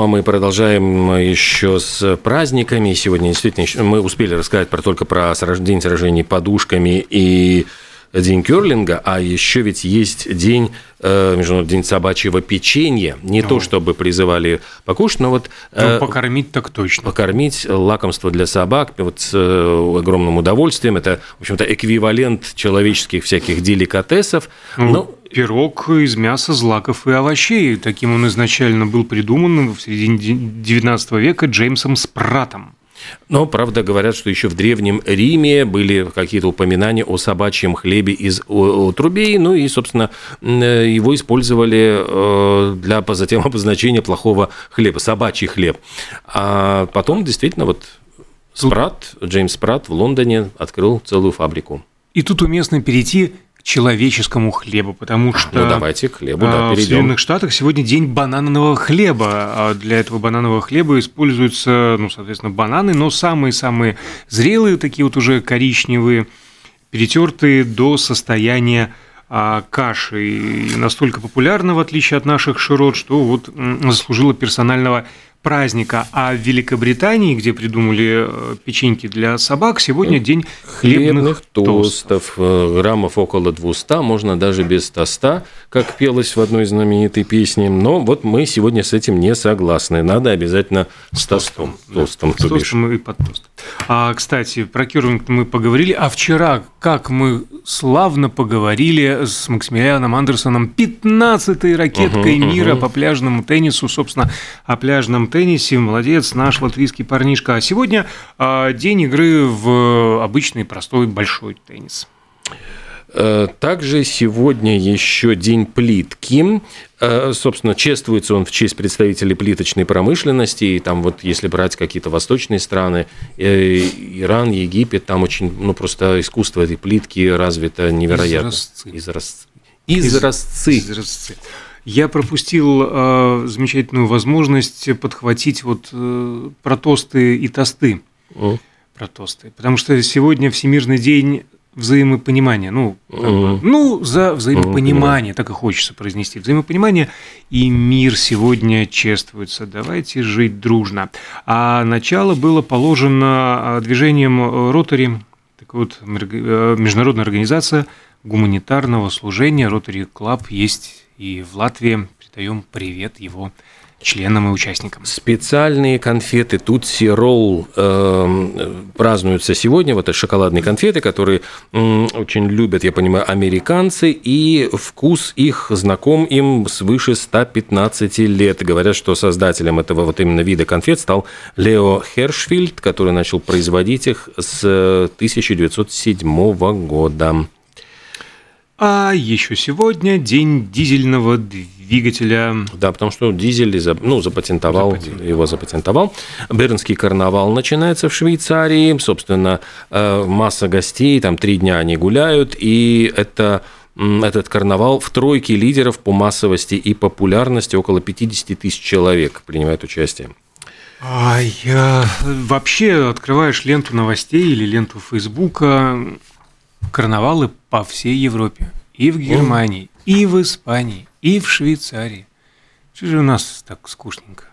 Ну, а мы продолжаем еще с праздниками. Сегодня действительно мы успели рассказать про, только про день сражений подушками и день керлинга, а еще ведь есть день, э, Международный день собачьего печенья. Не О. то, чтобы призывали покушать, но вот... Э, ну, покормить так точно. Покормить лакомство для собак вот с э, огромным удовольствием. Это, в общем-то, эквивалент человеческих всяких деликатесов. Ну, но... Пирог из мяса, злаков и овощей. Таким он изначально был придуман в середине XIX века Джеймсом Спратом. Но, правда, говорят, что еще в Древнем Риме были какие-то упоминания о собачьем хлебе из трубей, ну и, собственно, его использовали э, для затем обозначения плохого хлеба, собачий хлеб. А потом, действительно, вот Спрат, Джеймс Спрат в Лондоне открыл целую фабрику. И тут уместно перейти человеческому хлебу, потому что ну, давайте к хлебу, да, перейдем. в Соединенных Штатах сегодня день бананового хлеба. А для этого бананового хлеба используются, ну, соответственно, бананы, но самые-самые зрелые, такие вот уже коричневые, перетертые до состояния а каши и настолько популярна, в отличие от наших широт, что вот заслужила персонального праздника, а в Великобритании, где придумали э, печеньки для собак, сегодня день хлебных, хлебных тостов. тостов. Э, граммов около 200, можно даже без тоста, как пелось в одной знаменитой песне. Но вот мы сегодня с этим не согласны. Надо обязательно с, с тостом. Тостом, да, с тостом и под тост. А, кстати, про керлинг мы поговорили, а вчера, как мы славно поговорили с Максимилианом Андерсоном, 15-й ракеткой угу, мира угу. по пляжному теннису, собственно, о пляжном теннисе. Молодец, наш латвийский парнишка. А сегодня а, день игры в обычный простой большой теннис. Э, также сегодня еще день плитки. Э, собственно, чествуется он в честь представителей плиточной промышленности. И там вот, если брать какие-то восточные страны, э, Иран, Египет, там очень, ну, просто искусство этой плитки развито невероятно. Изразцы. Изразцы. Изразцы. Изразцы. Я пропустил э, замечательную возможность подхватить вот э, про тосты и тосты. О. Про тосты. Потому что сегодня Всемирный день взаимопонимания. Ну, uh ну за взаимопонимание, так и хочется произнести. Взаимопонимание и мир сегодня чествуется. Давайте жить дружно. А начало было положено а, движением Ротари, так вот, э, международная организация гуманитарного служения Rotary Club есть и в Латвии. Передаем привет его членам и участникам. Специальные конфеты Тутси Ролл э, празднуются сегодня. Вот это шоколадные конфеты, которые э, очень любят, я понимаю, американцы, и вкус их знаком им свыше 115 лет. Говорят, что создателем этого вот именно вида конфет стал Лео Хершфильд, который начал производить их с 1907 года. А еще сегодня день дизельного двигателя. Да, потому что дизель ну, запатентовал, запатентовал, его запатентовал. Бернский карнавал начинается в Швейцарии. Собственно, э, масса гостей, там три дня они гуляют, и это этот карнавал в тройке лидеров по массовости и популярности около 50 тысяч человек принимают участие. А я вообще открываешь ленту новостей или ленту Фейсбука, карнавалы по всей Европе. И в Германии, и в Испании, и в Швейцарии. Что же у нас так скучненько?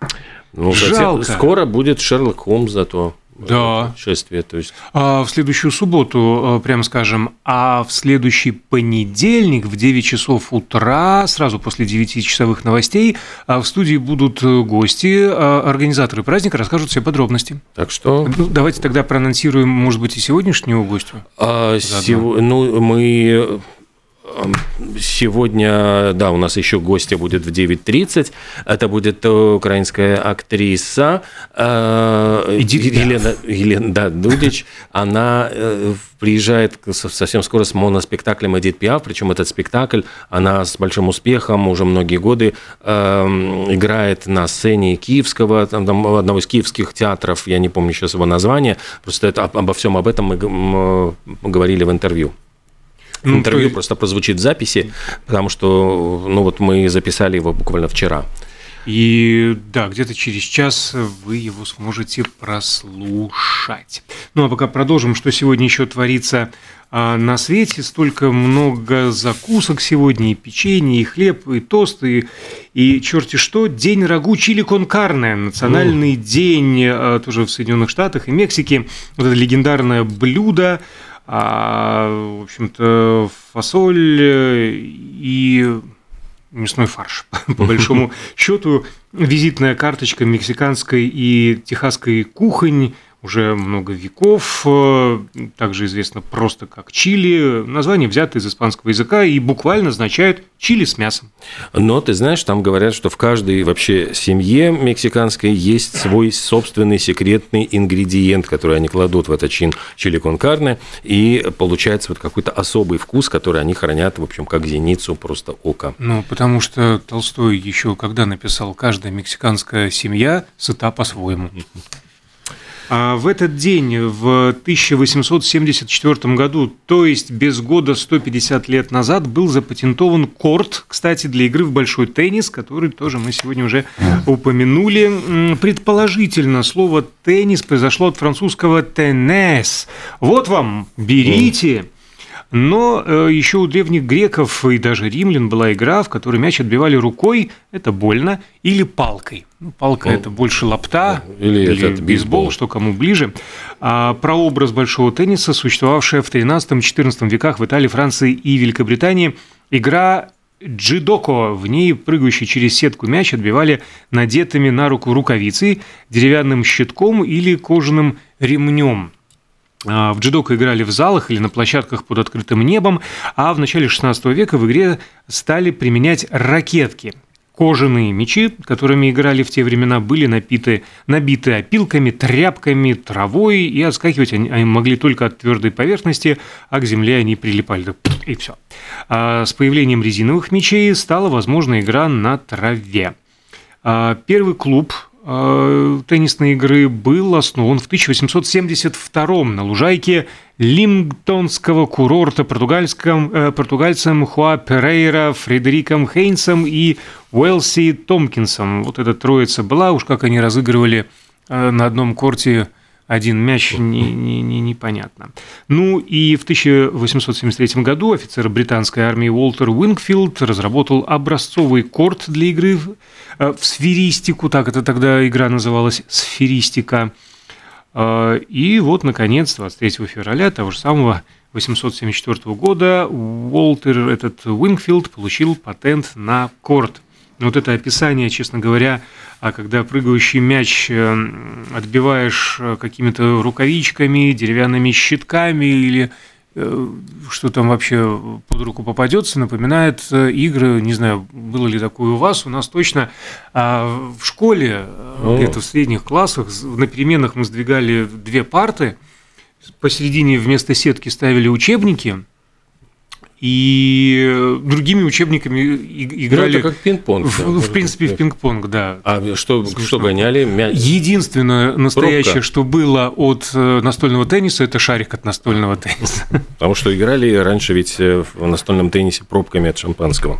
Ну, Жалко. скоро будет Шерлок Холмс зато да. шествие. То есть. А в следующую субботу, э, прямо скажем, а в следующий понедельник в 9 часов утра, сразу после 9-часовых новостей, а в студии будут э, гости, организаторы праздника расскажут все подробности. Так что... Ну, давайте тогда проанонсируем, может быть, и сегодняшнего гостя. А, сев... Ну, мы Сегодня, да, у нас еще гостья будет в 9.30. Это будет украинская актриса э, Елена, Елена да, Дудич. Она э, приезжает совсем скоро с моноспектаклем «Эдит Пиаф», причем этот спектакль, она с большим успехом уже многие годы эм, играет на сцене Киевского, там, одного из киевских театров, я не помню сейчас его название, просто это, обо всем об этом мы говорили в интервью. Ну, Интервью есть... просто прозвучит в записи, потому что ну, вот мы записали его буквально вчера. И да, где-то через час вы его сможете прослушать. Ну а пока продолжим, что сегодня еще творится а на свете столько много закусок сегодня, и печенье, и хлеб, и тост, и, и черти что, день рагу чили кон карне, национальный О. день а, тоже в Соединенных Штатах и Мексике, вот это легендарное блюдо, а, в общем-то, фасоль и мясной фарш, по большому счету, визитная карточка мексиканской и техасской кухонь, уже много веков, э, также известно просто как чили. Название взято из испанского языка и буквально означает чили с мясом. Но ты знаешь, там говорят, что в каждой вообще семье мексиканской есть свой собственный секретный ингредиент, который они кладут в этот чин чили кон карне, и получается вот какой-то особый вкус, который они хранят, в общем, как зеницу просто ока. Ну, потому что Толстой еще когда написал «Каждая мексиканская семья сыта по-своему». А в этот день, в 1874 году, то есть без года 150 лет назад, был запатентован корт, кстати, для игры в большой теннис, который тоже мы сегодня уже упомянули. Предположительно, слово «теннис» произошло от французского «тенес». Вот вам, берите. Но э, еще у древних греков и даже римлян была игра, в которой мяч отбивали рукой, это больно, или палкой. Ну, палка ну, это больше лапта или, или этот бейсбол, бейсбол, что кому ближе. А прообраз большого тенниса, существовавшая в 13-14 веках в Италии, Франции и Великобритании, игра Джидоко, в ней прыгающий через сетку мяч отбивали надетыми на руку рукавицей, деревянным щитком или кожаным ремнем. А, в джидоко играли в залах или на площадках под открытым небом, а в начале 16 века в игре стали применять ракетки. Кожаные мечи, которыми играли в те времена, были напиты, набиты опилками, тряпками, травой, и отскакивать они, они могли только от твердой поверхности, а к земле они прилипали. И все. А с появлением резиновых мечей стала возможна игра на траве. А первый клуб теннисной игры был основан в 1872 на лужайке Лемингтонского курорта португальском, э, португальцем Хуан Перейра, Фредериком Хейнсом и Уэлси Томпкинсом. Вот эта троица была, уж как они разыгрывали э, на одном корте один мяч не, не, не, непонятно. Ну и в 1873 году офицер британской армии Уолтер Уингфилд разработал образцовый корт для игры в, э, в сферистику, так это тогда игра называлась сферистика. Э, и вот, наконец, 23 февраля того же самого 1874 года Уолтер, этот Уингфилд, получил патент на корт – вот это описание, честно говоря, а когда прыгающий мяч э, отбиваешь э, какими-то рукавичками, деревянными щитками или э, что там вообще под руку попадется, напоминает игры, не знаю, было ли такое у вас, у нас точно. А в школе, где-то в средних классах, на переменах мы сдвигали две парты, посередине вместо сетки ставили учебники – и другими учебниками играли. Ну, это как пинг-понг. В, да, в принципе, в пинг-понг, да. А что, что гоняли? Мяч? Единственное настоящее, Пробка. что было от э, настольного тенниса, это шарик от настольного тенниса. Потому что играли раньше ведь э, в настольном теннисе пробками от шампанского.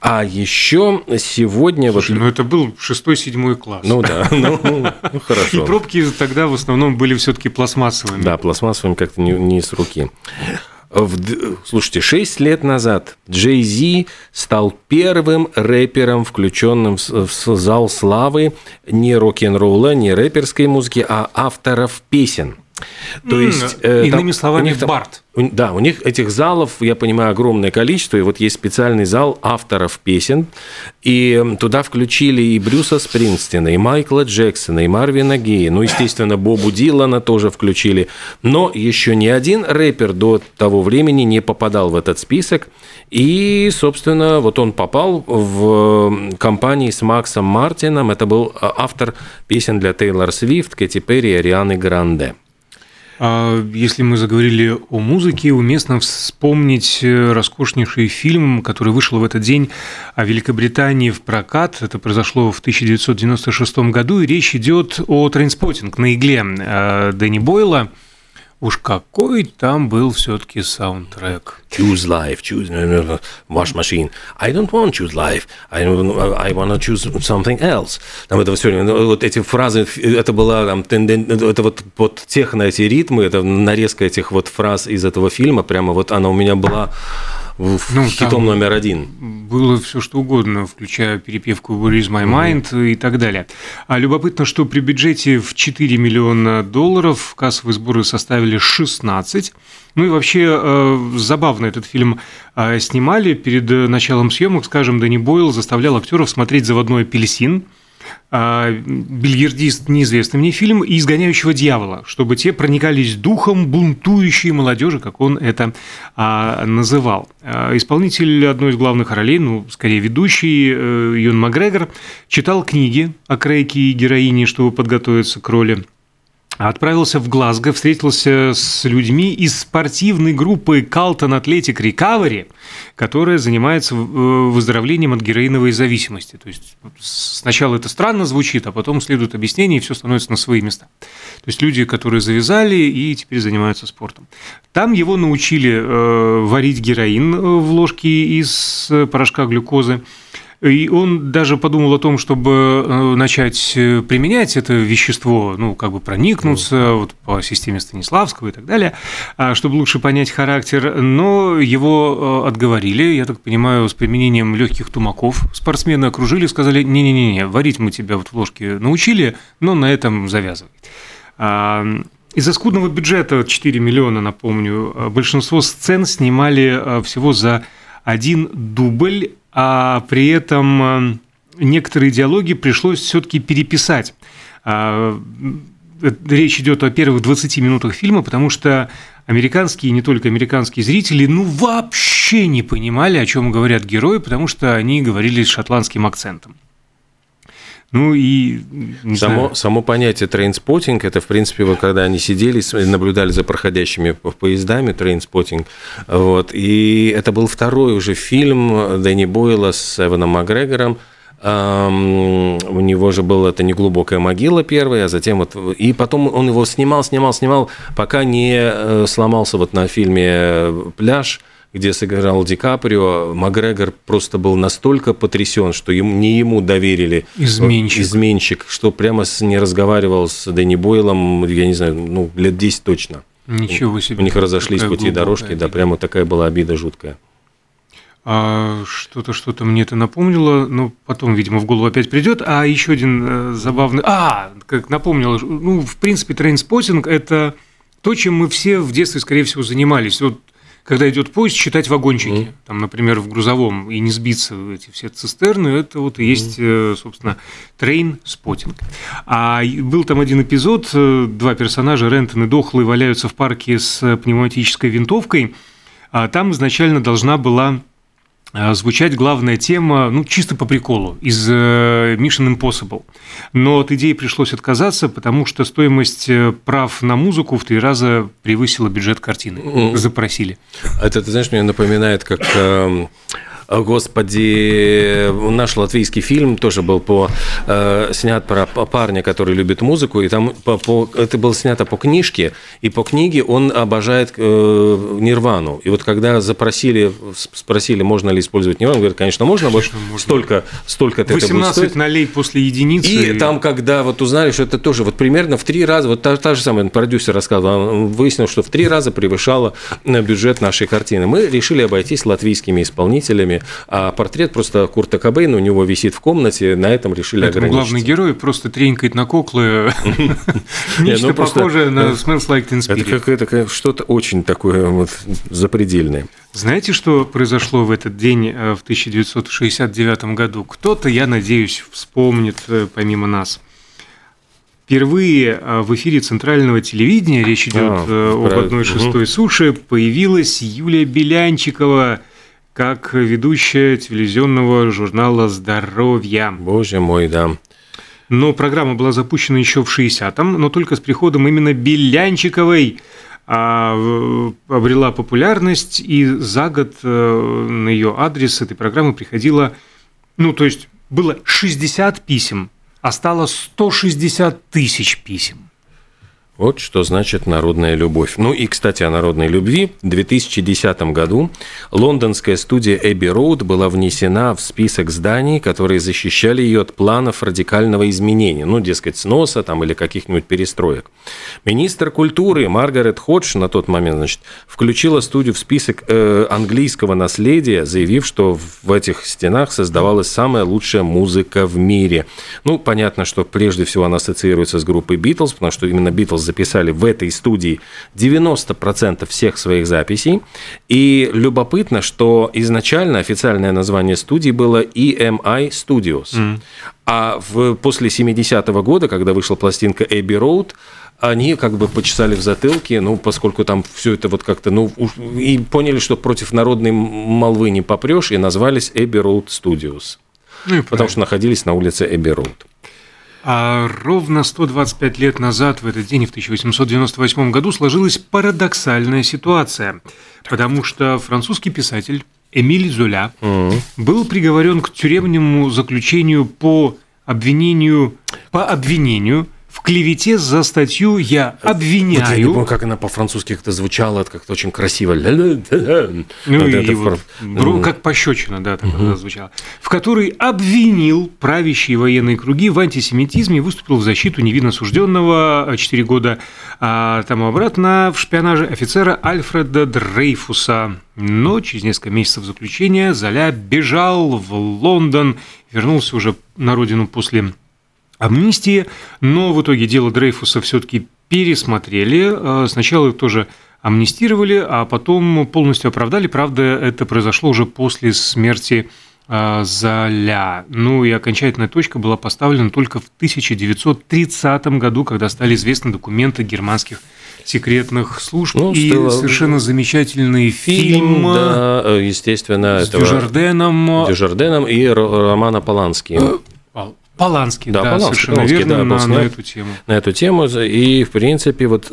А еще сегодня... Слушай, вот... ну это был шестой-седьмой класс. Ну да, ну, ну хорошо. И пробки тогда в основном были все-таки пластмассовыми. Да, пластмассовыми как-то не, не с руки. В, слушайте, 6 лет назад Джей Зи стал первым рэпером, включенным в, в зал славы не рок-н-ролла, не рэперской музыки, а авторов песен. То есть, иными там, словами, там, Барт. Да, у них этих залов, я понимаю, огромное количество. И вот есть специальный зал авторов песен. И туда включили и Брюса Спрингстина, и Майкла Джексона, и Марвина Гея. Ну, естественно, Бобу Дилана тоже включили. Но еще ни один рэпер до того времени не попадал в этот список. И, собственно, вот он попал в компании с Максом Мартином. Это был а, автор песен для Тейлор Свифт, Кэти Перри и Арианы Гранде. А если мы заговорили о музыке, уместно вспомнить э, роскошнейший фильм, который вышел в этот день о Великобритании в прокат. Это произошло в 1996 году, и речь идет о «Trainspotting» на игле э, Дэнни Бойла. Уж какой там был все-таки саундтрек. Choose life, choose wash machine. I don't want choose life. I, I want to choose something else. Там это все, ну, вот эти фразы, это была там, это вот, вот техно, эти ритмы, это нарезка этих вот фраз из этого фильма, прямо вот она у меня была ну, хитом номер один. Было все что угодно, включая перепевку Where is my mind угу. и так далее. А любопытно, что при бюджете в 4 миллиона долларов кассовые сборы составили 16. Ну и вообще э, забавно этот фильм э, снимали. Перед началом съемок, скажем, Дэнни Бойл заставлял актеров смотреть «Заводной апельсин», бильярдист неизвестный мне фильм и изгоняющего дьявола, чтобы те проникались духом бунтующей молодежи, как он это а, называл. А, исполнитель одной из главных ролей, ну, скорее ведущий, э, Юн Макгрегор, читал книги о Крейке и героине, чтобы подготовиться к роли отправился в Глазго, встретился с людьми из спортивной группы Carlton Athletic Recovery, которая занимается э, выздоровлением от героиновой зависимости. То есть сначала это странно звучит, а потом следует объяснение, и все становится на свои места. То есть люди, которые завязали и теперь занимаются спортом. Там его научили э, варить героин э, в ложке из порошка глюкозы. И он даже подумал о том, чтобы э, начать э, применять это вещество, ну, как бы проникнуться вот, по системе Станиславского и так далее, а, чтобы лучше понять характер, но его э, отговорили, я так понимаю, с применением легких тумаков. Спортсмены окружили, сказали, не-не-не, варить мы тебя вот в ложке научили, но на этом завязывай. А, из-за скудного бюджета 4 миллиона, напомню, большинство сцен снимали всего за один дубль, а при этом э, некоторые диалоги пришлось все-таки переписать. А, э, речь идет о первых 20 минутах фильма, потому что американские и не только американские зрители ну вообще не понимали, о чем говорят герои, потому что они говорили с шотландским акцентом. Ну и само, знаю. само понятие trainspotting, это, в принципе, вот когда они сидели, наблюдали за проходящими поездами, trainspotting, вот, и это был второй уже фильм Дэнни Бойла с Эваном Макгрегором, Um, у него же была это неглубокая могила первая, а затем вот и потом он его снимал, снимал, снимал, пока не э, сломался вот на фильме "Пляж", где сыграл Ди Каприо, Макгрегор просто был настолько потрясен, что ему, не ему доверили изменщик. изменщик, что прямо с, не разговаривал с Дэнни Бойлом, я не знаю, ну, лет 10 точно. Ничего себе. У них разошлись пути дорожки, обида. да, прямо такая была обида жуткая. А что-то, что-то мне это напомнило, но потом, видимо, в голову опять придет. А еще один э, забавный... А, как напомнил, ну, в принципе, trainspotting – это то, чем мы все в детстве, скорее всего, занимались. Вот когда идет поезд, считать вагончики, mm. там, например, в грузовом, и не сбиться эти все цистерны, это вот и есть, mm. собственно, trainspotting. А был там один эпизод, э, два персонажа, Рентон и Дохлый, валяются в парке с пневматической винтовкой, а там изначально должна была Э, звучать главная тема, ну, чисто по приколу, из э, Mission Impossible. Но от идеи пришлось отказаться, потому что стоимость э, прав на музыку в три раза превысила бюджет картины. Запросили. Это, ты знаешь, мне напоминает, как эм, Господи, наш латвийский фильм тоже был по, э, снят про парня, который любит музыку, и там по, по, это было снято по книжке, и по книге он обожает э, Нирвану. И вот когда запросили, спросили, можно ли использовать Нирвану, говорит, конечно, можно, конечно, можно. столько, столько 18 это будет налей после единицы. И, и там, когда вот узнали, что это тоже вот примерно в три раза, вот та, та же самая продюсер рассказывал, он выяснил, что в три раза превышало э, бюджет нашей картины. Мы решили обойтись латвийскими исполнителями, фильме, а портрет просто Курта Кобейна у него висит в комнате, на этом решили Поэтому ограничиться. главный герой просто тренькает на куклы, нечто ну, похожее на Smells Like Teen Spirit. Это что-то очень такое вот запредельное. Знаете, что произошло в этот день э, в 1969 году? Кто-то, я надеюсь, вспомнит э, помимо нас. Впервые э, в эфире центрального телевидения, речь идет а, об одной шестой угу. суше, появилась Юлия Белянчикова – как ведущая телевизионного журнала «Здоровье». Боже мой, да. Но программа была запущена еще в 60-м, но только с приходом именно Белянчиковой а, обрела популярность, и за год э, на ее адрес этой программы приходило, ну, то есть было 60 писем, а стало 160 тысяч писем. Вот что значит народная любовь. Ну и, кстати, о народной любви. В 2010 году лондонская студия Эбби Роуд была внесена в список зданий, которые защищали ее от планов радикального изменения, ну, дескать, сноса там или каких-нибудь перестроек. Министр культуры Маргарет Ходж на тот момент, значит, включила студию в список э, английского наследия, заявив, что в этих стенах создавалась самая лучшая музыка в мире. Ну, понятно, что прежде всего она ассоциируется с группой Битлз, потому что именно Битлз записали в этой студии 90% всех своих записей. И любопытно, что изначально официальное название студии было EMI Studios. Mm. А в, после 70-го года, когда вышла пластинка Abbey Road, они как бы почесали в затылке, ну, поскольку там все это вот как-то, ну, и поняли, что против народной молвы не попрешь, и назвались Abbey Road Studios. Ну, потому что находились на улице Abbey Road. А ровно 125 лет назад, в этот день, в 1898 году, сложилась парадоксальная ситуация, потому что французский писатель Эмиль Золя mm-hmm. был приговорен к тюремному заключению по обвинению, по обвинению в клевете за статью я обвиняю. Вот я не помню, как она по-французски как-то звучала, это как-то очень красиво. Ну, вот и вот, в... как пощечина, да, так угу. звучала. В которой обвинил правящие военные круги в антисемитизме и выступил в защиту невинно осужденного 4 года а, тому обратно в шпионаже офицера Альфреда Дрейфуса. Но через несколько месяцев заключения Золя бежал в Лондон, вернулся уже на родину после амнистии, но в итоге дело Дрейфуса все-таки пересмотрели. А, сначала тоже амнистировали, а потом полностью оправдали. Правда, это произошло уже после смерти а, Золя. Ну и окончательная точка была поставлена только в 1930 году, когда стали известны документы германских секретных служб ну, и что... совершенно замечательный фильм, фильм да, естественно, с этого... Дюжарденом. Дюжарденом и Романа Полански. Э, Поланский, да, Поланский, совершенно Поланский, верно, да, на, снят, на эту тему. На эту тему. И, в принципе, вот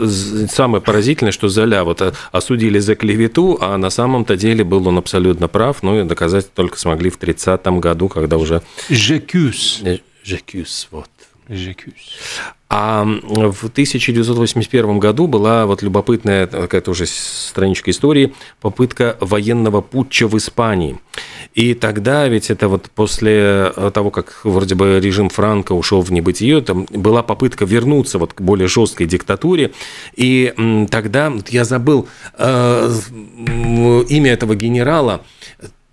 самое поразительное, что Золя вот осудили за клевету, а на самом-то деле был он абсолютно прав, ну и доказать только смогли в 30-м году, когда уже... Жекюс. Жекюс, вот. Жекюс. А в 1981 году была вот любопытная какая-то уже страничка истории, попытка военного путча в Испании. И тогда, ведь это вот после того, как вроде бы режим Франка ушел в небытие, там была попытка вернуться вот к более жесткой диктатуре. И тогда, я забыл э, имя этого генерала,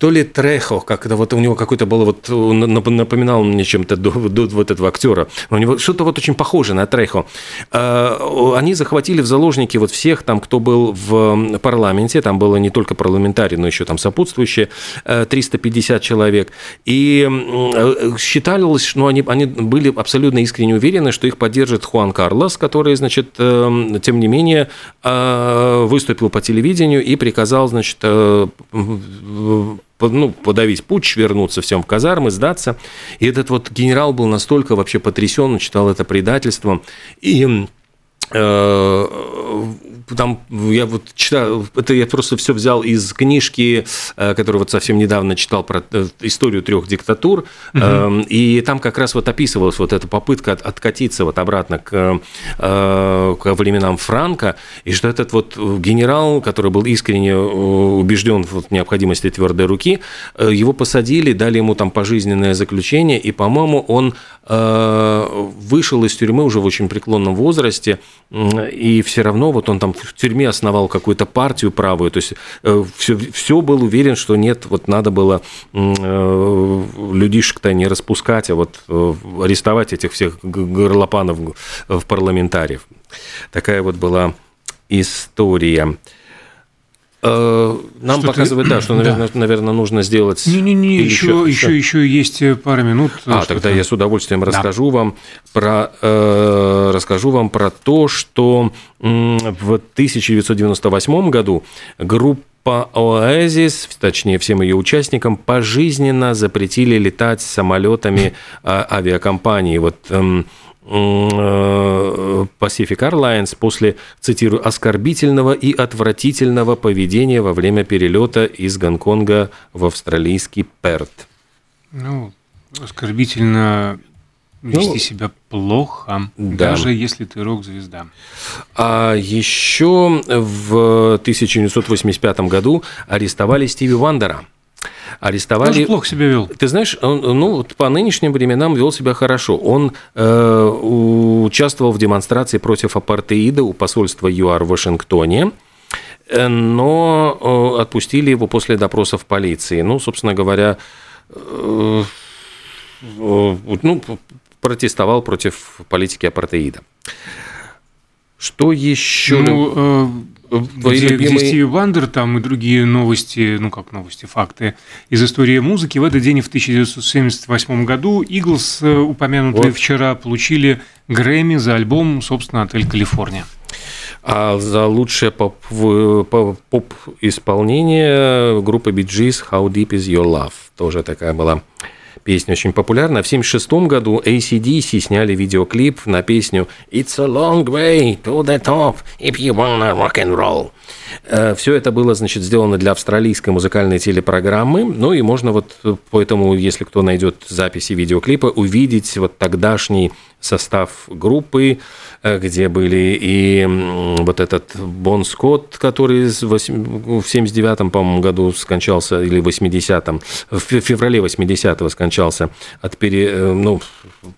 то ли Трехо, как это вот у него какой-то был вот напоминал мне чем-то до, до вот этого актера. У него что-то вот очень похоже на Трехо. А, они захватили в заложники вот всех там, кто был в парламенте. Там было не только парламентарий, но еще там сопутствующие 350 э, человек. И э, считалось, ну, они, они были абсолютно искренне уверены, что их поддержит Хуан Карлос, который, значит, э, тем не менее выступил по телевидению и приказал, значит, ну, подавить путь, вернуться всем в казармы, сдаться. И этот вот генерал был настолько вообще потрясен, он читал это предательство. И э, там я вот читаю, это я просто все взял из книжки, э, которую вот совсем недавно читал про э, историю трех диктатур, угу. и там как раз вот описывалась вот эта попытка откатиться вот обратно к, к временам Франка, и что этот вот генерал, который был искренне убежден в необходимости твердой руки, его посадили, дали ему там пожизненное заключение, и, по-моему, он вышел из тюрьмы уже в очень преклонном возрасте, и все равно вот он там в тюрьме основал какую-то партию правую, то есть все, э, все был уверен, что нет, вот надо было э, людишек-то не распускать, а вот э, арестовать этих всех горлопанов в парламентариев. Такая вот была история. Нам что показывает, ты... да, что, наверное, да. наверное, нужно сделать. Не-не-не, еще, еще, еще, есть пара минут. А, тогда я с удовольствием да. расскажу вам про э, расскажу вам про то, что в 1998 году группа Oasis, точнее всем ее участникам, пожизненно запретили летать самолетами авиакомпании. Вот эм, Э, Pacific Airlines после, цитирую, оскорбительного и отвратительного поведения во время перелета из Гонконга в австралийский Перт. Ну, оскорбительно вести ну, себя плохо, да. даже если ты рок-звезда. А еще в 1985 году арестовали Стиви Вандера. Арестовали. Тоже плохо себя вел. Ты знаешь, он, ну, по нынешним временам вел себя хорошо. Он э, участвовал в демонстрации против апартеида у посольства ЮАР в Вашингтоне э, но э, отпустили его после допроса в полиции. Ну, собственно говоря, э, ну, протестовал против политики апартеида. Что еще? Ну, Твои где, любимые... где Стиви Вандер там и другие новости, ну как новости, факты из истории музыки. В этот день в 1978 году Иглс, э, упомянутые вот. вчера, получили Грэмми за альбом, собственно, «Отель Калифорния». А за лучшее поп-исполнение группы Bee Gees «How Deep Is Your Love» тоже такая была Песня очень популярна. В 1976 году ACDC сняли видеоклип на песню «It's a long way to the top if you wanna rock and roll». Э, Все это было, значит, сделано для австралийской музыкальной телепрограммы. Ну и можно вот поэтому, если кто найдет записи видеоклипа, увидеть вот тогдашний состав группы, э, где были и вот этот Бон Скотт, который в 79-м, по-моему, году скончался, или в 80-м, в феврале 80-го скончался от пере, э, ну,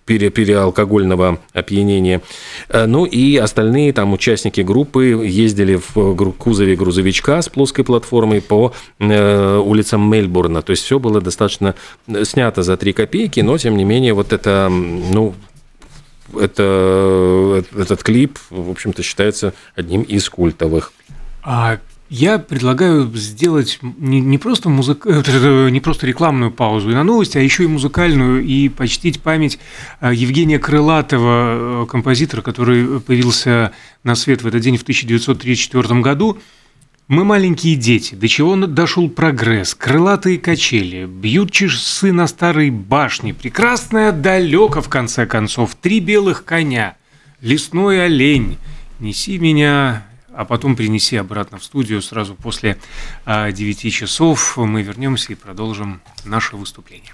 пере, переалкогольного опьянения. Э, ну и остальные там участники группы ездили в кузове грузовичка с плоской платформой по улицам Мельбурна. То есть все было достаточно снято за 3 копейки, но тем не менее вот это, ну, это, этот клип, в общем-то, считается одним из культовых. А я предлагаю сделать не, не, просто музык... Э, не просто рекламную паузу и на новости, а еще и музыкальную, и почтить память э, Евгения Крылатова, э, композитора, который появился на свет в этот день в 1934 году. Мы маленькие дети, до чего дошел прогресс, крылатые качели, бьют часы на старой башне, прекрасная далеко в конце концов, три белых коня, лесной олень, неси меня, а потом принеси обратно в студию сразу после 9 а, часов. Мы вернемся и продолжим наше выступление.